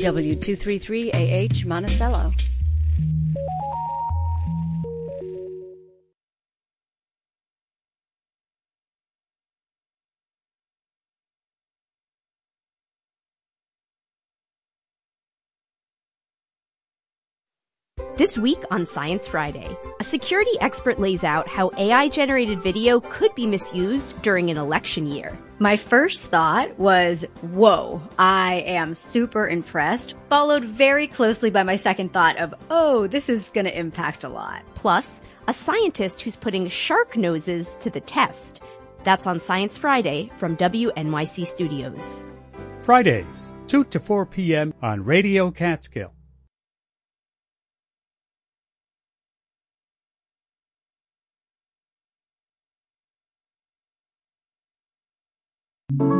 W233AH Monticello. This week on Science Friday, a security expert lays out how AI generated video could be misused during an election year. My first thought was, whoa, I am super impressed, followed very closely by my second thought of, oh, this is going to impact a lot. Plus, a scientist who's putting shark noses to the test. That's on Science Friday from WNYC Studios. Fridays, 2 to 4 p.m. on Radio Catskill. Good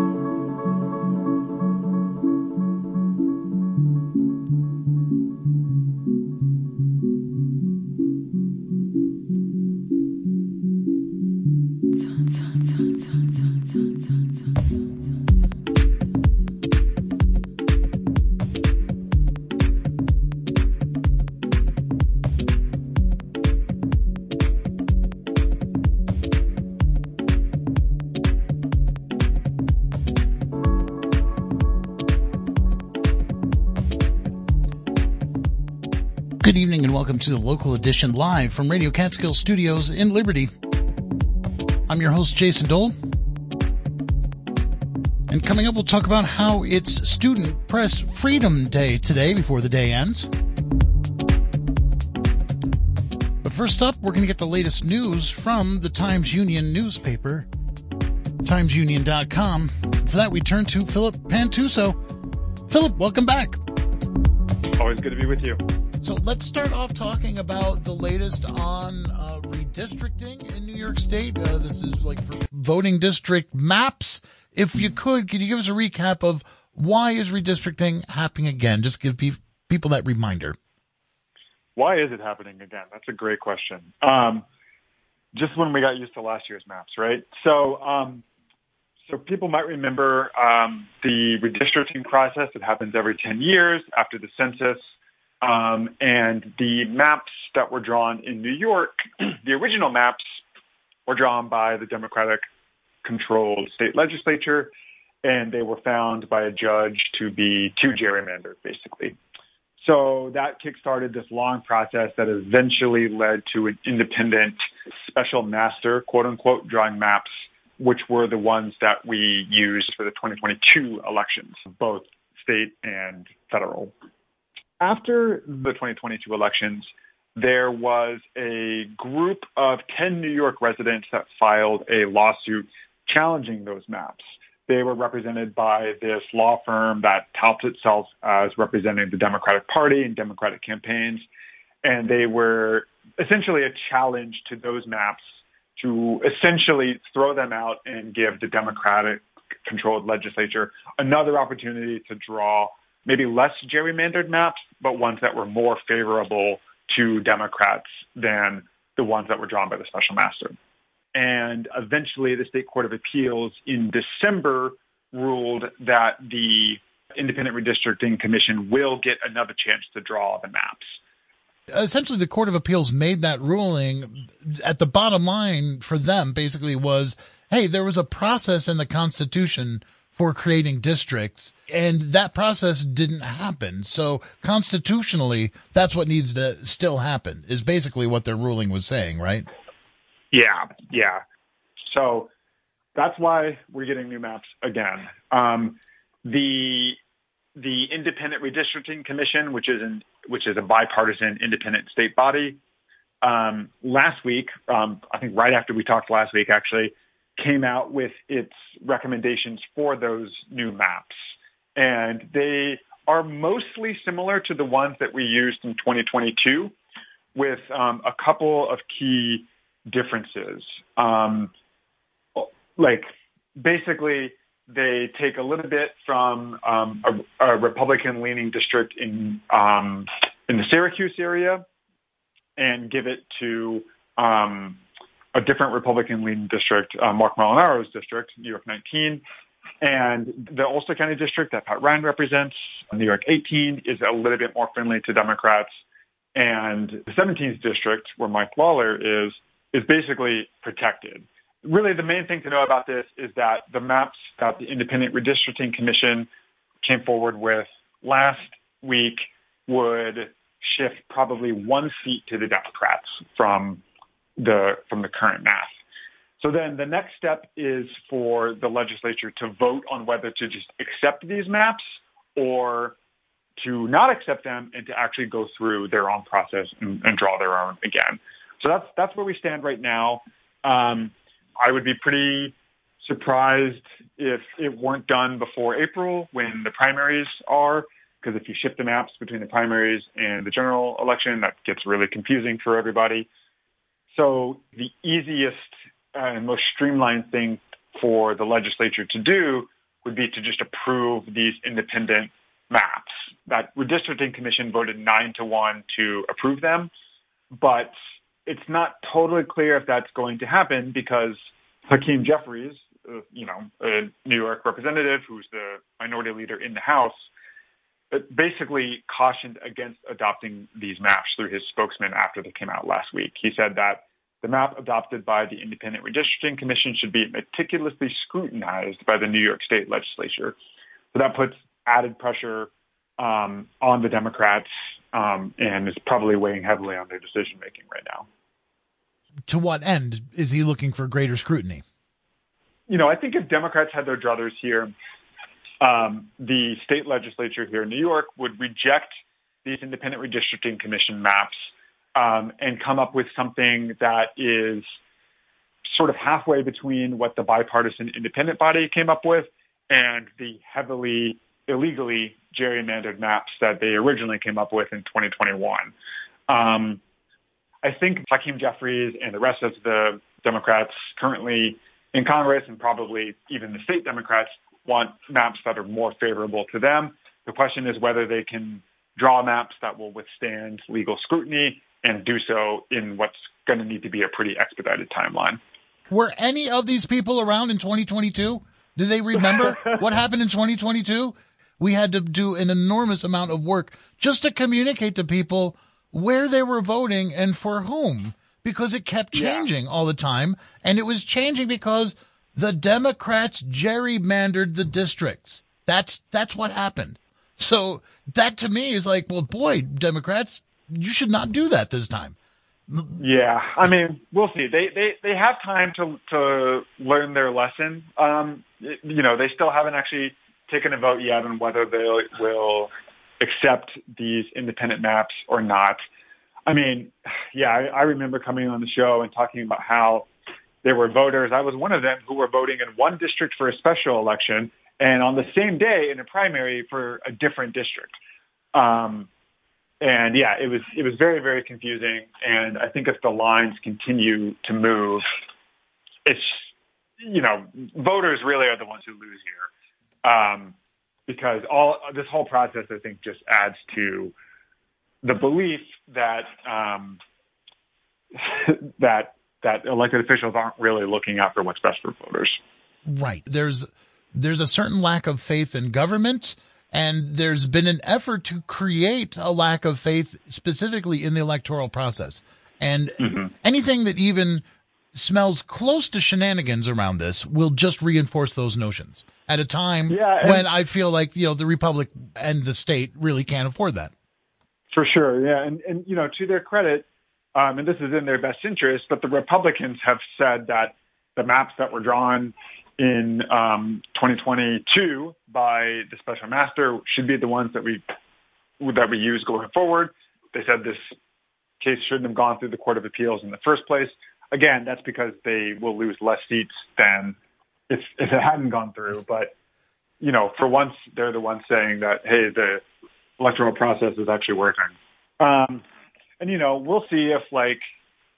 to the local edition live from Radio Catskill Studios in Liberty. I'm your host, Jason Dole. And coming up, we'll talk about how it's Student Press Freedom Day today before the day ends. But first up, we're going to get the latest news from the Times Union newspaper, timesunion.com. For that, we turn to Philip Pantuso. Philip, welcome back. Always good to be with you. So let's start off talking about the latest on uh, redistricting in New York State. Uh, this is like for voting district maps. If you could, could you give us a recap of why is redistricting happening again? Just give pe- people that reminder. Why is it happening again? That's a great question. Um, just when we got used to last year's maps, right? So, um, so people might remember um, the redistricting process that happens every 10 years after the census. Um, and the maps that were drawn in New York, the original maps were drawn by the Democratic controlled state legislature, and they were found by a judge to be too gerrymandered, basically. So that kickstarted this long process that eventually led to an independent special master, quote unquote, drawing maps, which were the ones that we used for the 2022 elections, both state and federal after the 2022 elections, there was a group of 10 New York residents that filed a lawsuit challenging those maps. They were represented by this law firm that touts itself as representing the Democratic Party and Democratic campaigns. And they were essentially a challenge to those maps to essentially throw them out and give the Democratic controlled legislature another opportunity to draw maybe less gerrymandered maps, but ones that were more favorable to Democrats than the ones that were drawn by the special master. And eventually, the State Court of Appeals in December ruled that the Independent Redistricting Commission will get another chance to draw the maps. Essentially, the Court of Appeals made that ruling. At the bottom line for them, basically, was hey, there was a process in the Constitution for creating districts. And that process didn't happen. So constitutionally, that's what needs to still happen, is basically what their ruling was saying, right? Yeah, yeah. So that's why we're getting new maps again. Um, the the Independent Redistricting Commission, which is an, which is a bipartisan independent state body, um, last week, um, I think right after we talked last week, actually, came out with its recommendations for those new maps. And they are mostly similar to the ones that we used in 2022 with um, a couple of key differences. Um, like, basically, they take a little bit from um, a, a Republican leaning district in, um, in the Syracuse area and give it to um, a different Republican-leaning district, uh, Marc Molinaro's district, New York 19, And the Ulster County District that Pat Ryan represents, New York 18, is a little bit more friendly to Democrats. And the 17th district, where Mike Lawler is, is basically protected. Really, the main thing to know about this is that the maps that the Independent Redistricting Commission came forward with last week would shift probably one seat to the Democrats from the from the current math. So then the next step is for the legislature to vote on whether to just accept these maps or to not accept them and to actually go through their own process and, and draw their own again. So that's that's where we stand right now. Um, I would be pretty surprised if it weren't done before April when the primaries are, because if you shift the maps between the primaries and the general election, that gets really confusing for everybody. So the easiest and most streamlined thing for the legislature to do would be to just approve these independent maps. That redistricting commission voted nine to one to approve them, but it's not totally clear if that's going to happen because Hakeem Jeffries, uh, you know, a New York representative who's the minority leader in the House, uh, basically cautioned against adopting these maps through his spokesman after they came out last week. He said that the map adopted by the Independent Redistricting Commission should be meticulously scrutinized by the New York State legislature. So that puts added pressure um, on the Democrats um, and is probably weighing heavily on their decision making right now. To what end is he looking for greater scrutiny? You know, I think if Democrats had their druthers here, um, the state legislature here in New York would reject these independent redistricting commission maps um, and come up with something that is sort of halfway between what the bipartisan independent body came up with and the heavily illegally gerrymandered maps that they originally came up with in 2021. Um, I think Hakeem Jeffries and the rest of the Democrats currently in Congress and probably even the state Democrats want maps that are more favorable to them. The question is whether they can draw maps that will withstand legal scrutiny and do so in what's going to need to be a pretty expedited timeline. Were any of these people around in 2022? Do they remember what happened in 2022? We had to do an enormous amount of work just to communicate to people where they were voting and for whom because it kept changing yeah. all the time. And it was changing because the Democrats gerrymandered the districts. That's, that's what happened. So that to me is like, well, boy, Democrats, you should not do that this time. Yeah, I mean, we'll see. They they they have time to to learn their lesson. Um, you know, they still haven't actually taken a vote yet on whether they will accept these independent maps or not. I mean, yeah, I, I remember coming on the show and talking about how there were voters. I was one of them who were voting in one district for a special election, and on the same day in a primary for a different district. Um, and yeah, it was it was very very confusing. And I think if the lines continue to move, it's you know voters really are the ones who lose here, um, because all this whole process I think just adds to the belief that um, that that elected officials aren't really looking out for what's best for voters. Right. There's there's a certain lack of faith in government and there's been an effort to create a lack of faith specifically in the electoral process. And mm-hmm. anything that even smells close to shenanigans around this will just reinforce those notions at a time yeah, when I feel like, you know, the Republic and the state really can't afford that. For sure. Yeah. And, and you know, to their credit, um, and this is in their best interest, but the Republicans have said that the maps that were drawn in um, 2022 by the special master should be the ones that we that we use going forward. They said this case shouldn't have gone through the Court of Appeals in the first place. Again, that's because they will lose less seats than if if it hadn't gone through. But you know, for once, they're the ones saying that hey, the electoral process is actually working. Um, and you know, we'll see if like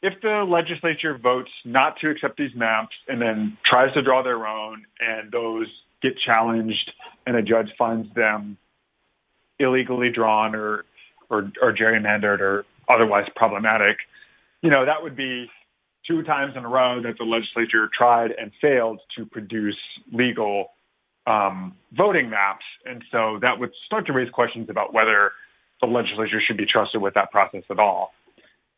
if the legislature votes not to accept these maps and then tries to draw their own and those get challenged and a judge finds them illegally drawn or or, or gerrymandered or otherwise problematic, you know, that would be two times in a row that the legislature tried and failed to produce legal um, voting maps, and so that would start to raise questions about whether the legislature should be trusted with that process at all.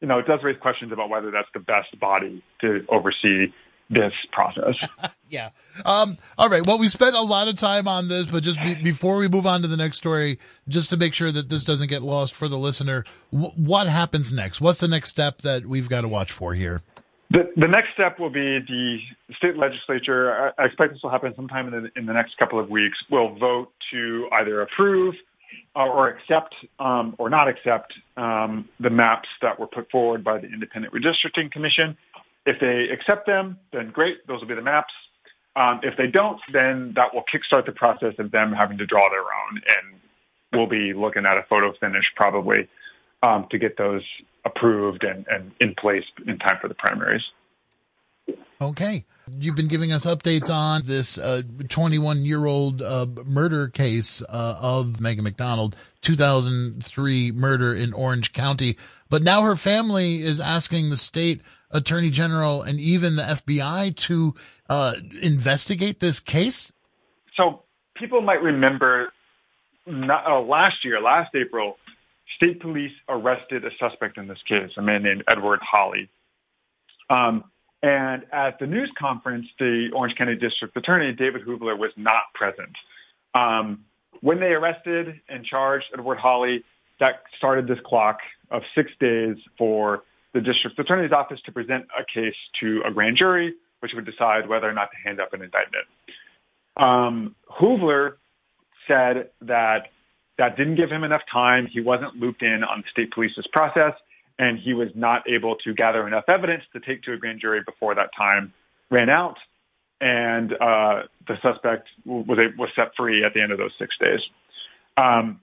You know, it does raise questions about whether that's the best body to oversee this process. yeah. Um, all right. Well, we spent a lot of time on this, but just be, before we move on to the next story, just to make sure that this doesn't get lost for the listener, w- what happens next? What's the next step that we've got to watch for here? The, the next step will be the state legislature. I, I expect this will happen sometime in the, in the next couple of weeks. Will vote to either approve or accept um, or not accept um, the maps that were put forward by the Independent Redistricting Commission. If they accept them, then great, those will be the maps. Um, if they don't, then that will kickstart the process of them having to draw their own, and we'll be looking at a photo finish probably um, to get those approved and, and in place in time for the primaries. Okay. You've been giving us updates on this 21 uh, year old uh, murder case uh, of Megan McDonald, 2003 murder in Orange County. But now her family is asking the state attorney general and even the FBI to uh, investigate this case? So people might remember not, uh, last year, last April, state police arrested a suspect in this case, a man named Edward Holley. Um, and at the news conference, the Orange County District Attorney, David Hoovler, was not present. Um, when they arrested and charged Edward Holley, that started this clock of six days for the district attorney's office to present a case to a grand jury, which would decide whether or not to hand up an indictment. Um, said that that didn't give him enough time. He wasn't looped in on the state police's process, and he was not able to gather enough evidence to take to a grand jury before that time ran out. And uh, the suspect was was set free at the end of those six days. Um,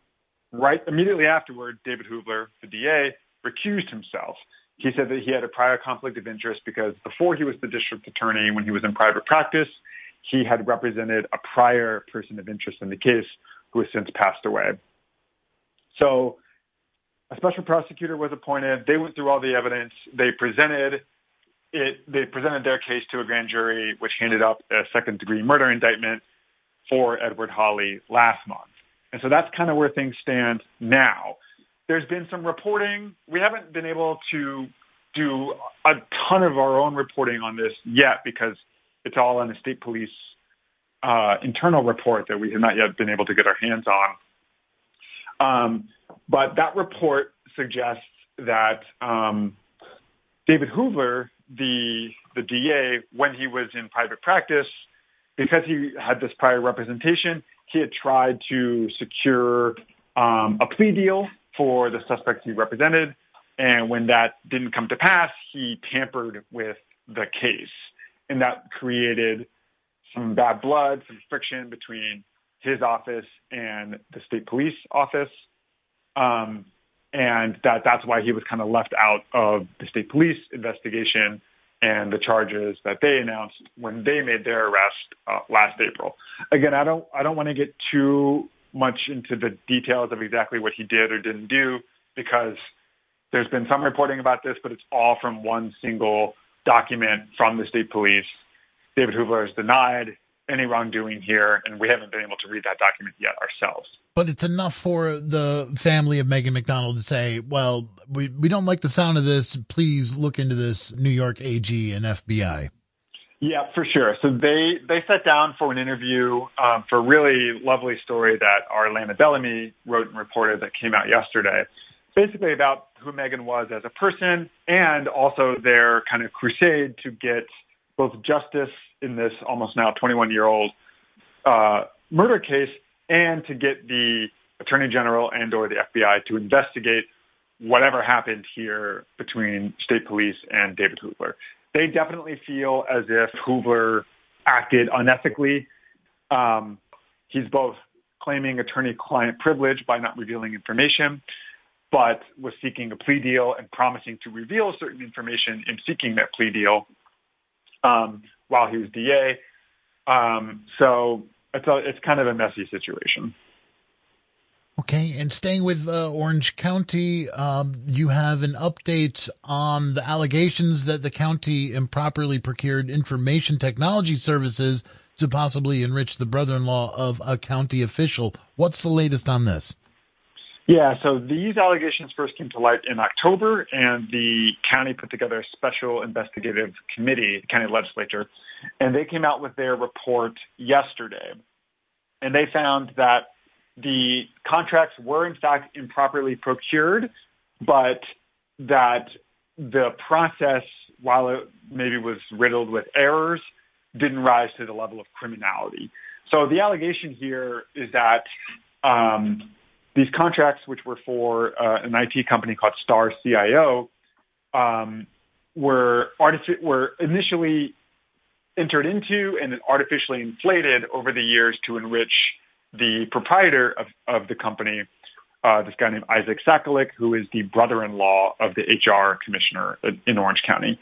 right immediately afterward, David Hoovler, the DA, recused himself he said that he had a prior conflict of interest because before he was the district attorney, when he was in private practice, he had represented a prior person of interest in the case who has since passed away. So a special prosecutor was appointed. They went through all the evidence. They presented it. They presented their case to a grand jury, which handed up a second degree murder indictment for Edward Holley last month. And so that's kind of where things stand now. There's been some reporting. We haven't been able to do a ton of our own reporting on this yet because it's all in the state police uh, internal report that we have not yet been able to get our hands on. Um, but that report suggests that um, David Hoovler, the the DA, when he was in private practice, because he had this prior representation, he had tried to secure um, a plea deal for the suspects he represented. And when that didn't come to pass, he tampered with the case. And that created some bad blood, some friction between his office and the state police office. Um, and that that's why he was kind of left out of the state police investigation and the charges that they announced when they made their arrest uh, last April. Again, I don't I don't want to get too much into the details of exactly what he did or didn't do because there's been some reporting about this, but it's all from one single document from the state police. David Hoovler has denied any wrongdoing here, and we haven't been able to read that document yet ourselves. But it's enough for the family of Megan McDonald to say, well, we, we don't like the sound of this. Please look into this New York AG and FBI. Yeah, for sure. So they they sat down for an interview um, for a really lovely story that our Lana Bellamy wrote and reported that came out yesterday, basically about who Megan was as a person and also their kind of crusade to get both justice in this almost now 21 year old uh, murder case and to get the attorney general and or the FBI to investigate whatever happened here between state police and David Hoovler they definitely feel as if Hoovler acted unethically. Um, he's both claiming attorney client privilege by not revealing information, but was seeking a plea deal and promising to reveal certain information in seeking that plea deal um, while he was DA. Um, so it's, a, it's kind of a messy situation. Okay, and staying with uh, Orange County, um, you have an update on the allegations that the county improperly procured information technology services to possibly enrich the brother-in-law of a county official. What's the latest on this? Yeah, so these allegations first came to light in October, and the county put together a special investigative committee, the county legislature, and they came out with their report yesterday. And they found that the contracts were in fact improperly procured, but that the process, while it maybe was riddled with errors, didn't rise to the level of criminality. So the allegation here is that um, these contracts, which were for uh, an IT company called Star CIO, um, were artific- were initially entered into and then artificially inflated over the years to enrich the proprietor of, of the company, uh, this guy named Isaac Sacolick, who is the brother-in-law of the HR commissioner in Orange County.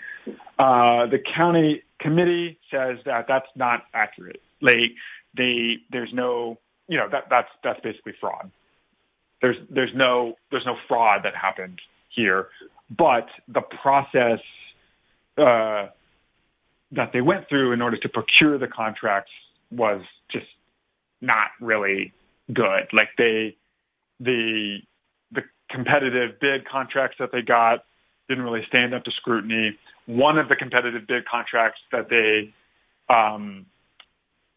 Uh, the county committee says that that's not accurate. Like they, there's no, you know, that that's that's basically fraud. There's there's no there's no fraud that happened here, but the process uh, that they went through in order to procure the contracts was just not really good. Like they, the, the competitive bid contracts that they got didn't really stand up to scrutiny. One of the competitive bid contracts that they, um,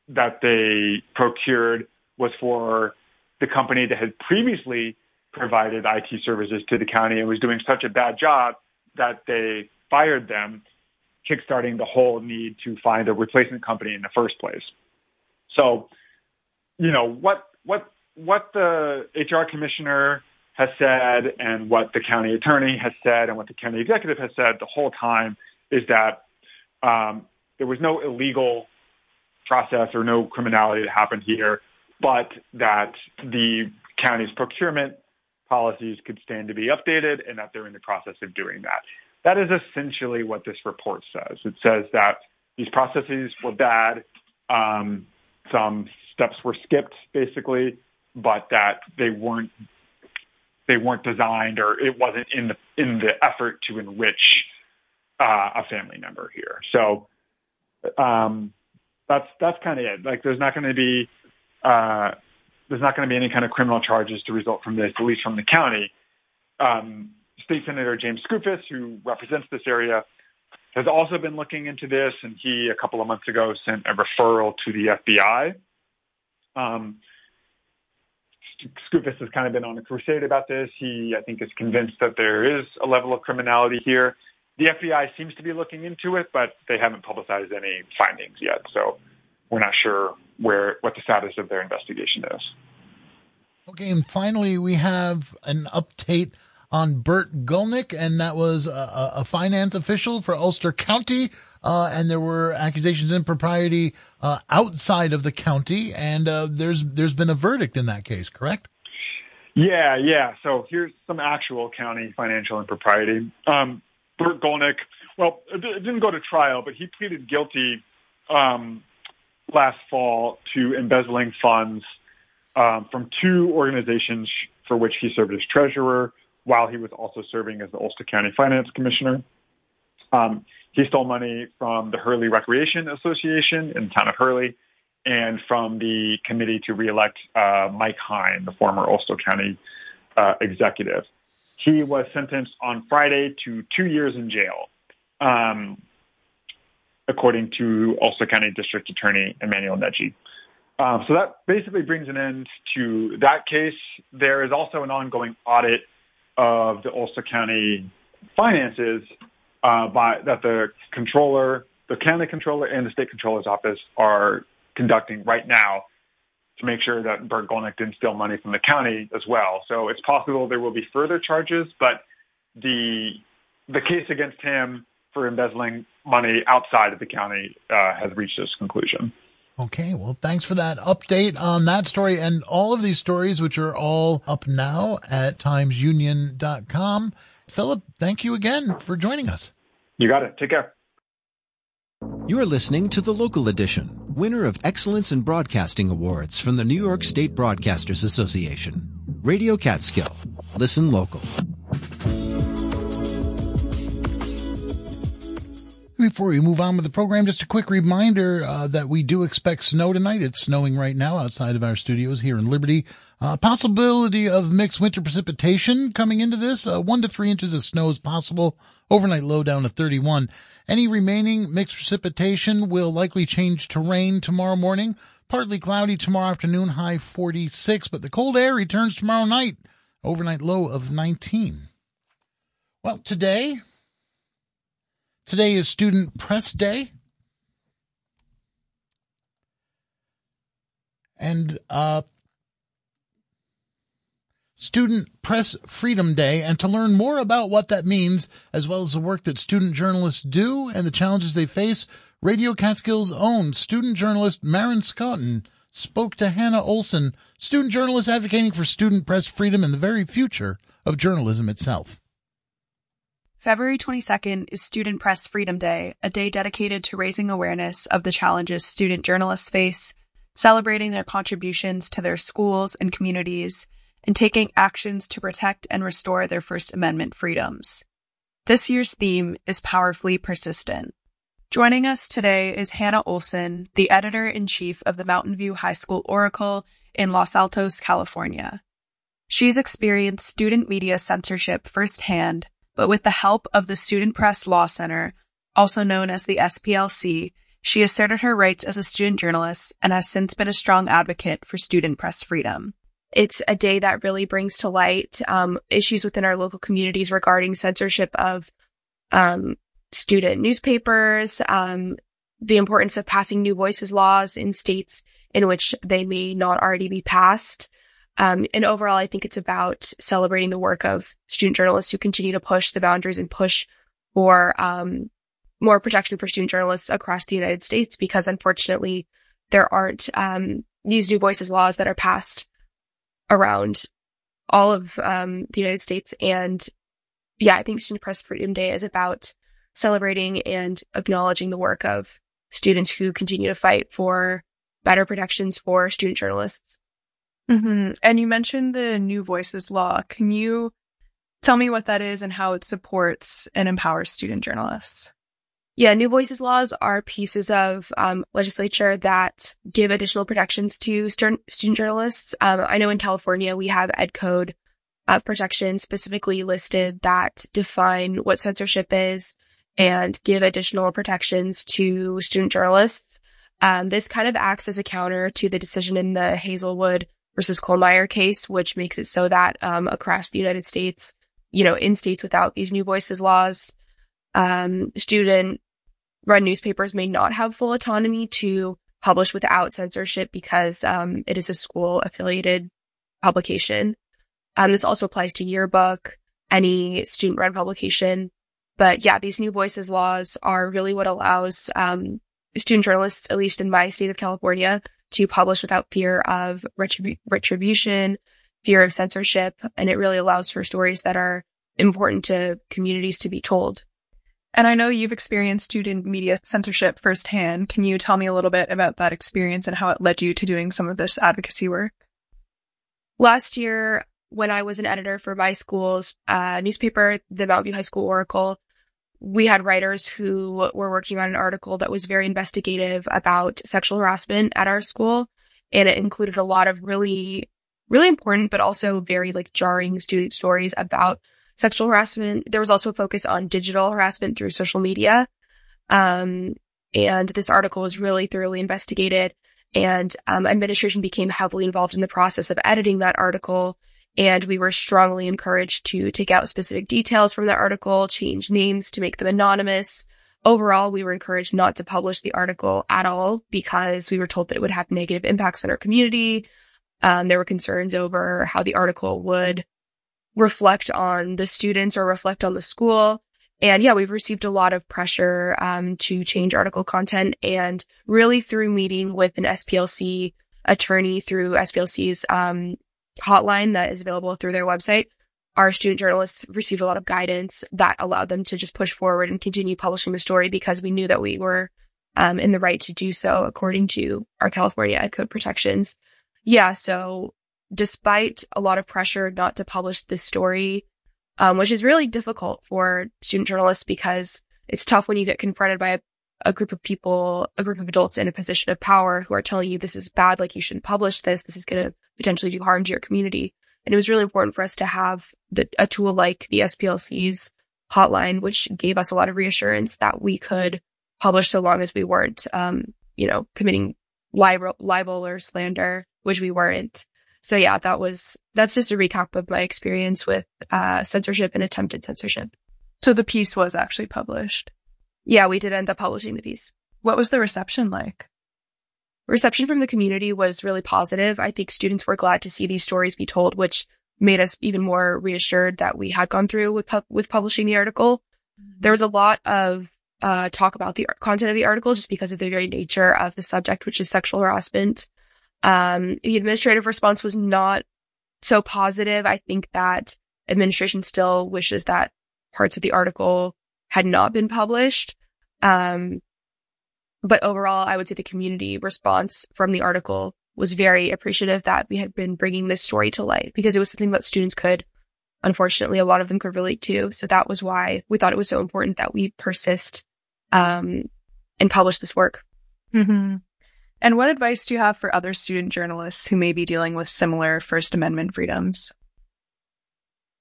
that they procured was for the company that had previously provided IT services to the county and was doing such a bad job that they fired them, kickstarting the whole need to find a replacement company in the first place. So you know what what what the HR commissioner has said and what the county attorney has said and what the county executive has said the whole time is that um, there was no illegal process or no criminality that happened here, but that the county's procurement policies could stand to be updated and that they're in the process of doing that. That is essentially what this report says. It says that these processes were bad. Um, some steps were skipped basically, but that they weren't they weren't designed or it wasn't in the in the effort to enrich uh, a family member here. So um, that's that's kind of it. Like there's not going to be uh, there's not going to be any kind of criminal charges to result from this, at least from the county. Um, State Senator James Skoufis, who represents this area, has also been looking into this, and he a couple of months ago sent a referral to the FBI um, has kind of been on a crusade about this. He, I think, is convinced that there is a level of criminality here. The FBI seems to be looking into it, but they haven't publicized any findings yet. So we're not sure where what the status of their investigation is. Okay, and finally, we have an update on Burt Gulnick, and that was a, a finance official for Ulster County uh, and there were accusations of impropriety uh, outside of the county, and uh, there's there's been a verdict in that case, correct? Yeah, yeah. So here's some actual county financial impropriety. Um, Burt Gulnick, well, it didn't go to trial, but he pleaded guilty um, last fall to embezzling funds um, from two organizations for which he served as treasurer while he was also serving as the Ulster County Finance Commissioner. Um, he stole money from the Hurley Recreation Association in the town of Hurley and from the committee to reelect uh, Mike Hein, the former Ulster County uh, executive. He was sentenced on Friday to two years in jail, um, according to Ulster County District Attorney Emmanuel Nneji. Um, so that basically brings an end to that case. There is also an ongoing audit of the Ulster County finances uh, by that the controller, the county controller, and the state controller's office are conducting right now to make sure that Burt Gulnick didn't steal money from the county as well. So it's possible there will be further charges, but the the case against him for embezzling money outside of the county uh, has reached this conclusion. Okay, well, thanks for that update on that story and all of these stories, which are all up now at timesunion.com. Philip, thank you again for joining us. You got it. Take care. You're listening to the local edition, winner of Excellence in Broadcasting Awards from the New York State Broadcasters Association. Radio Catskill. Listen local. Before we move on with the program, just a quick reminder uh, that we do expect snow tonight. It's snowing right now outside of our studios here in Liberty. Uh, possibility of mixed winter precipitation coming into this. Uh, one to three inches of snow is possible. Overnight low down to 31. Any remaining mixed precipitation will likely change to rain tomorrow morning. Partly cloudy tomorrow afternoon, high 46, but the cold air returns tomorrow night. Overnight low of 19. Well, today, Today is Student Press Day. And uh, Student Press Freedom Day. And to learn more about what that means, as well as the work that student journalists do and the challenges they face, Radio Catskill's own student journalist Marin Scotton spoke to Hannah Olson, student journalist advocating for student press freedom and the very future of journalism itself. February 22nd is Student Press Freedom Day, a day dedicated to raising awareness of the challenges student journalists face, celebrating their contributions to their schools and communities, and taking actions to protect and restore their First Amendment freedoms. This year's theme is powerfully persistent. Joining us today is Hannah Olson, the editor in chief of the Mountain View High School Oracle in Los Altos, California. She's experienced student media censorship firsthand but with the help of the Student Press Law Center, also known as the SPLC, she asserted her rights as a student journalist and has since been a strong advocate for student press freedom. It's a day that really brings to light um, issues within our local communities regarding censorship of um, student newspapers, um, the importance of passing new voices laws in states in which they may not already be passed, um, and overall, I think it's about celebrating the work of student journalists who continue to push the boundaries and push for um, more protection for student journalists across the United States because unfortunately there aren't um, these new voices laws that are passed around all of um, the United States. And yeah, I think Student Press Freedom Day is about celebrating and acknowledging the work of students who continue to fight for better protections for student journalists. Mm-hmm. And you mentioned the New Voices Law. Can you tell me what that is and how it supports and empowers student journalists? Yeah, New Voices laws are pieces of um, legislature that give additional protections to student journalists. Um, I know in California we have Ed Code uh, protections specifically listed that define what censorship is and give additional protections to student journalists. Um, this kind of acts as a counter to the decision in the Hazelwood versus Kuhlmeier case, which makes it so that um, across the United States, you know, in states without these new voices laws, um, student run newspapers may not have full autonomy to publish without censorship because um, it is a school affiliated publication. Um, this also applies to yearbook, any student run publication. But yeah, these new voices laws are really what allows um, student journalists, at least in my state of California, to publish without fear of retribu- retribution, fear of censorship, and it really allows for stories that are important to communities to be told. And I know you've experienced student media censorship firsthand. Can you tell me a little bit about that experience and how it led you to doing some of this advocacy work? Last year, when I was an editor for my school's uh, newspaper, the Mountain View High School Oracle, we had writers who were working on an article that was very investigative about sexual harassment at our school. And it included a lot of really, really important, but also very like jarring student stories about sexual harassment. There was also a focus on digital harassment through social media. Um, and this article was really thoroughly investigated and um, administration became heavily involved in the process of editing that article and we were strongly encouraged to take out specific details from the article, change names to make them anonymous. Overall, we were encouraged not to publish the article at all because we were told that it would have negative impacts on our community. Um, there were concerns over how the article would reflect on the students or reflect on the school. And yeah, we've received a lot of pressure um, to change article content and really through meeting with an SPLC attorney through SPLC's um, hotline that is available through their website, our student journalists received a lot of guidance that allowed them to just push forward and continue publishing the story because we knew that we were um, in the right to do so according to our California Code protections. Yeah, so despite a lot of pressure not to publish this story, um, which is really difficult for student journalists because it's tough when you get confronted by a, a group of people, a group of adults in a position of power who are telling you this is bad, like you shouldn't publish this, this is going to potentially do harm to your community. And it was really important for us to have the, a tool like the SPLC's hotline, which gave us a lot of reassurance that we could publish so long as we weren't, um, you know, committing libel, libel or slander, which we weren't. So yeah, that was, that's just a recap of my experience with, uh, censorship and attempted censorship. So the piece was actually published. Yeah, we did end up publishing the piece. What was the reception like? Reception from the community was really positive. I think students were glad to see these stories be told, which made us even more reassured that we had gone through with pu- with publishing the article. There was a lot of uh, talk about the content of the article just because of the very nature of the subject, which is sexual harassment. Um, the administrative response was not so positive. I think that administration still wishes that parts of the article had not been published. Um, but overall, I would say the community response from the article was very appreciative that we had been bringing this story to light because it was something that students could, unfortunately, a lot of them could relate to. So that was why we thought it was so important that we persist, um, and publish this work. Mm-hmm. And what advice do you have for other student journalists who may be dealing with similar First Amendment freedoms?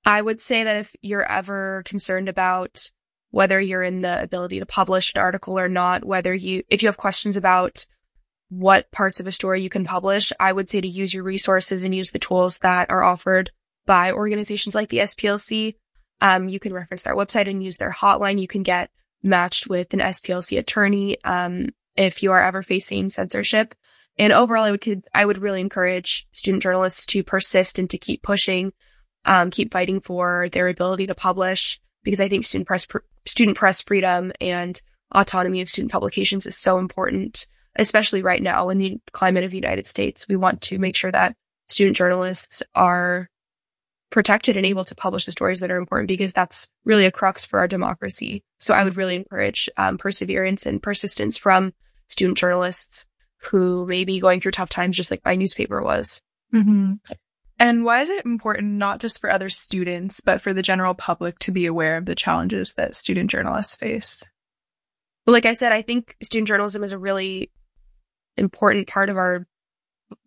I would say that if you're ever concerned about whether you're in the ability to publish an article or not, whether you, if you have questions about what parts of a story you can publish, I would say to use your resources and use the tools that are offered by organizations like the SPLC. Um, you can reference their website and use their hotline. You can get matched with an SPLC attorney, um, if you are ever facing censorship. And overall, I would, I would really encourage student journalists to persist and to keep pushing, um, keep fighting for their ability to publish because I think student press, student press freedom and autonomy of student publications is so important especially right now in the climate of the United States. We want to make sure that student journalists are protected and able to publish the stories that are important because that's really a crux for our democracy. So I would really encourage um, perseverance and persistence from student journalists who may be going through tough times, just like my newspaper was. Mm-hmm. And why is it important not just for other students, but for the general public to be aware of the challenges that student journalists face? Like I said, I think student journalism is a really important part of our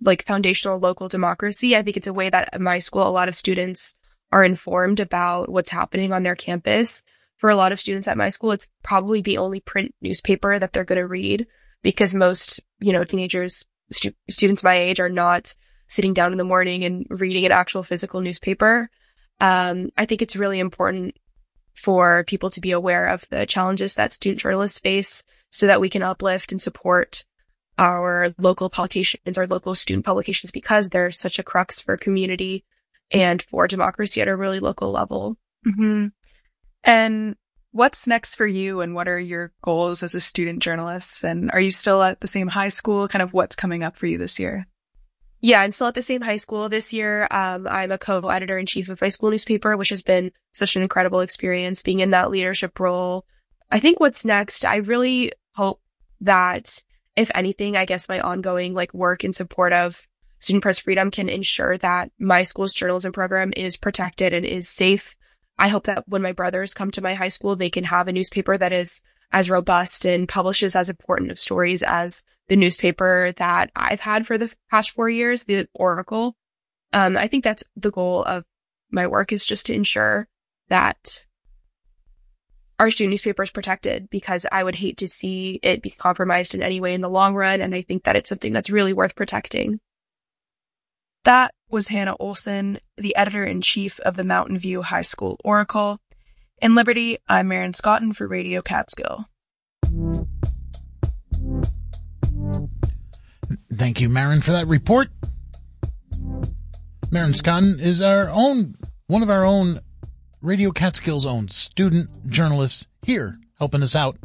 like foundational local democracy. I think it's a way that at my school, a lot of students are informed about what's happening on their campus. For a lot of students at my school, it's probably the only print newspaper that they're going to read because most, you know, teenagers, stu- students my age are not sitting down in the morning and reading an actual physical newspaper. Um, I think it's really important for people to be aware of the challenges that student journalists face so that we can uplift and support our local publications, our local student publications, because they're such a crux for community and for democracy at a really local level. Mm-hmm. And what's next for you and what are your goals as a student journalist? And are you still at the same high school? Kind of what's coming up for you this year? Yeah, I'm still at the same high school this year. Um, I'm a co-editor in chief of my school newspaper, which has been such an incredible experience being in that leadership role. I think what's next, I really hope that if anything, I guess my ongoing like work in support of student press freedom can ensure that my school's journalism program is protected and is safe. I hope that when my brothers come to my high school, they can have a newspaper that is as robust and publishes as important of stories as the newspaper that I've had for the past four years, the Oracle. Um, I think that's the goal of my work is just to ensure that our student newspaper is protected because I would hate to see it be compromised in any way in the long run. And I think that it's something that's really worth protecting. That was Hannah Olson, the editor in chief of the Mountain View High School Oracle. In Liberty, I'm Marin Scotton for Radio Catskill. Thank you, Marin, for that report. Marin Scotton is our own, one of our own Radio Catskill's own student journalist here helping us out.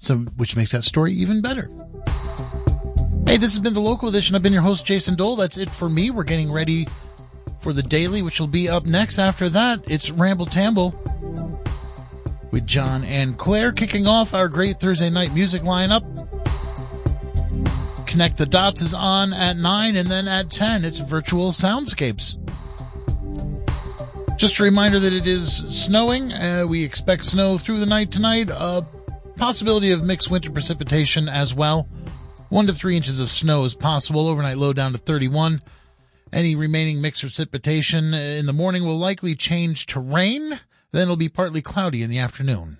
So, which makes that story even better. Hey, this has been the local edition. I've been your host, Jason Dole. That's it for me. We're getting ready for the daily, which will be up next. After that, it's Ramble Tamble with John and Claire kicking off our great Thursday night music lineup. Connect the Dots is on at 9 and then at 10, it's Virtual Soundscapes. Just a reminder that it is snowing. Uh, we expect snow through the night tonight. A possibility of mixed winter precipitation as well. One to three inches of snow is possible. Overnight low down to 31. Any remaining mixed precipitation in the morning will likely change to rain. Then it'll be partly cloudy in the afternoon.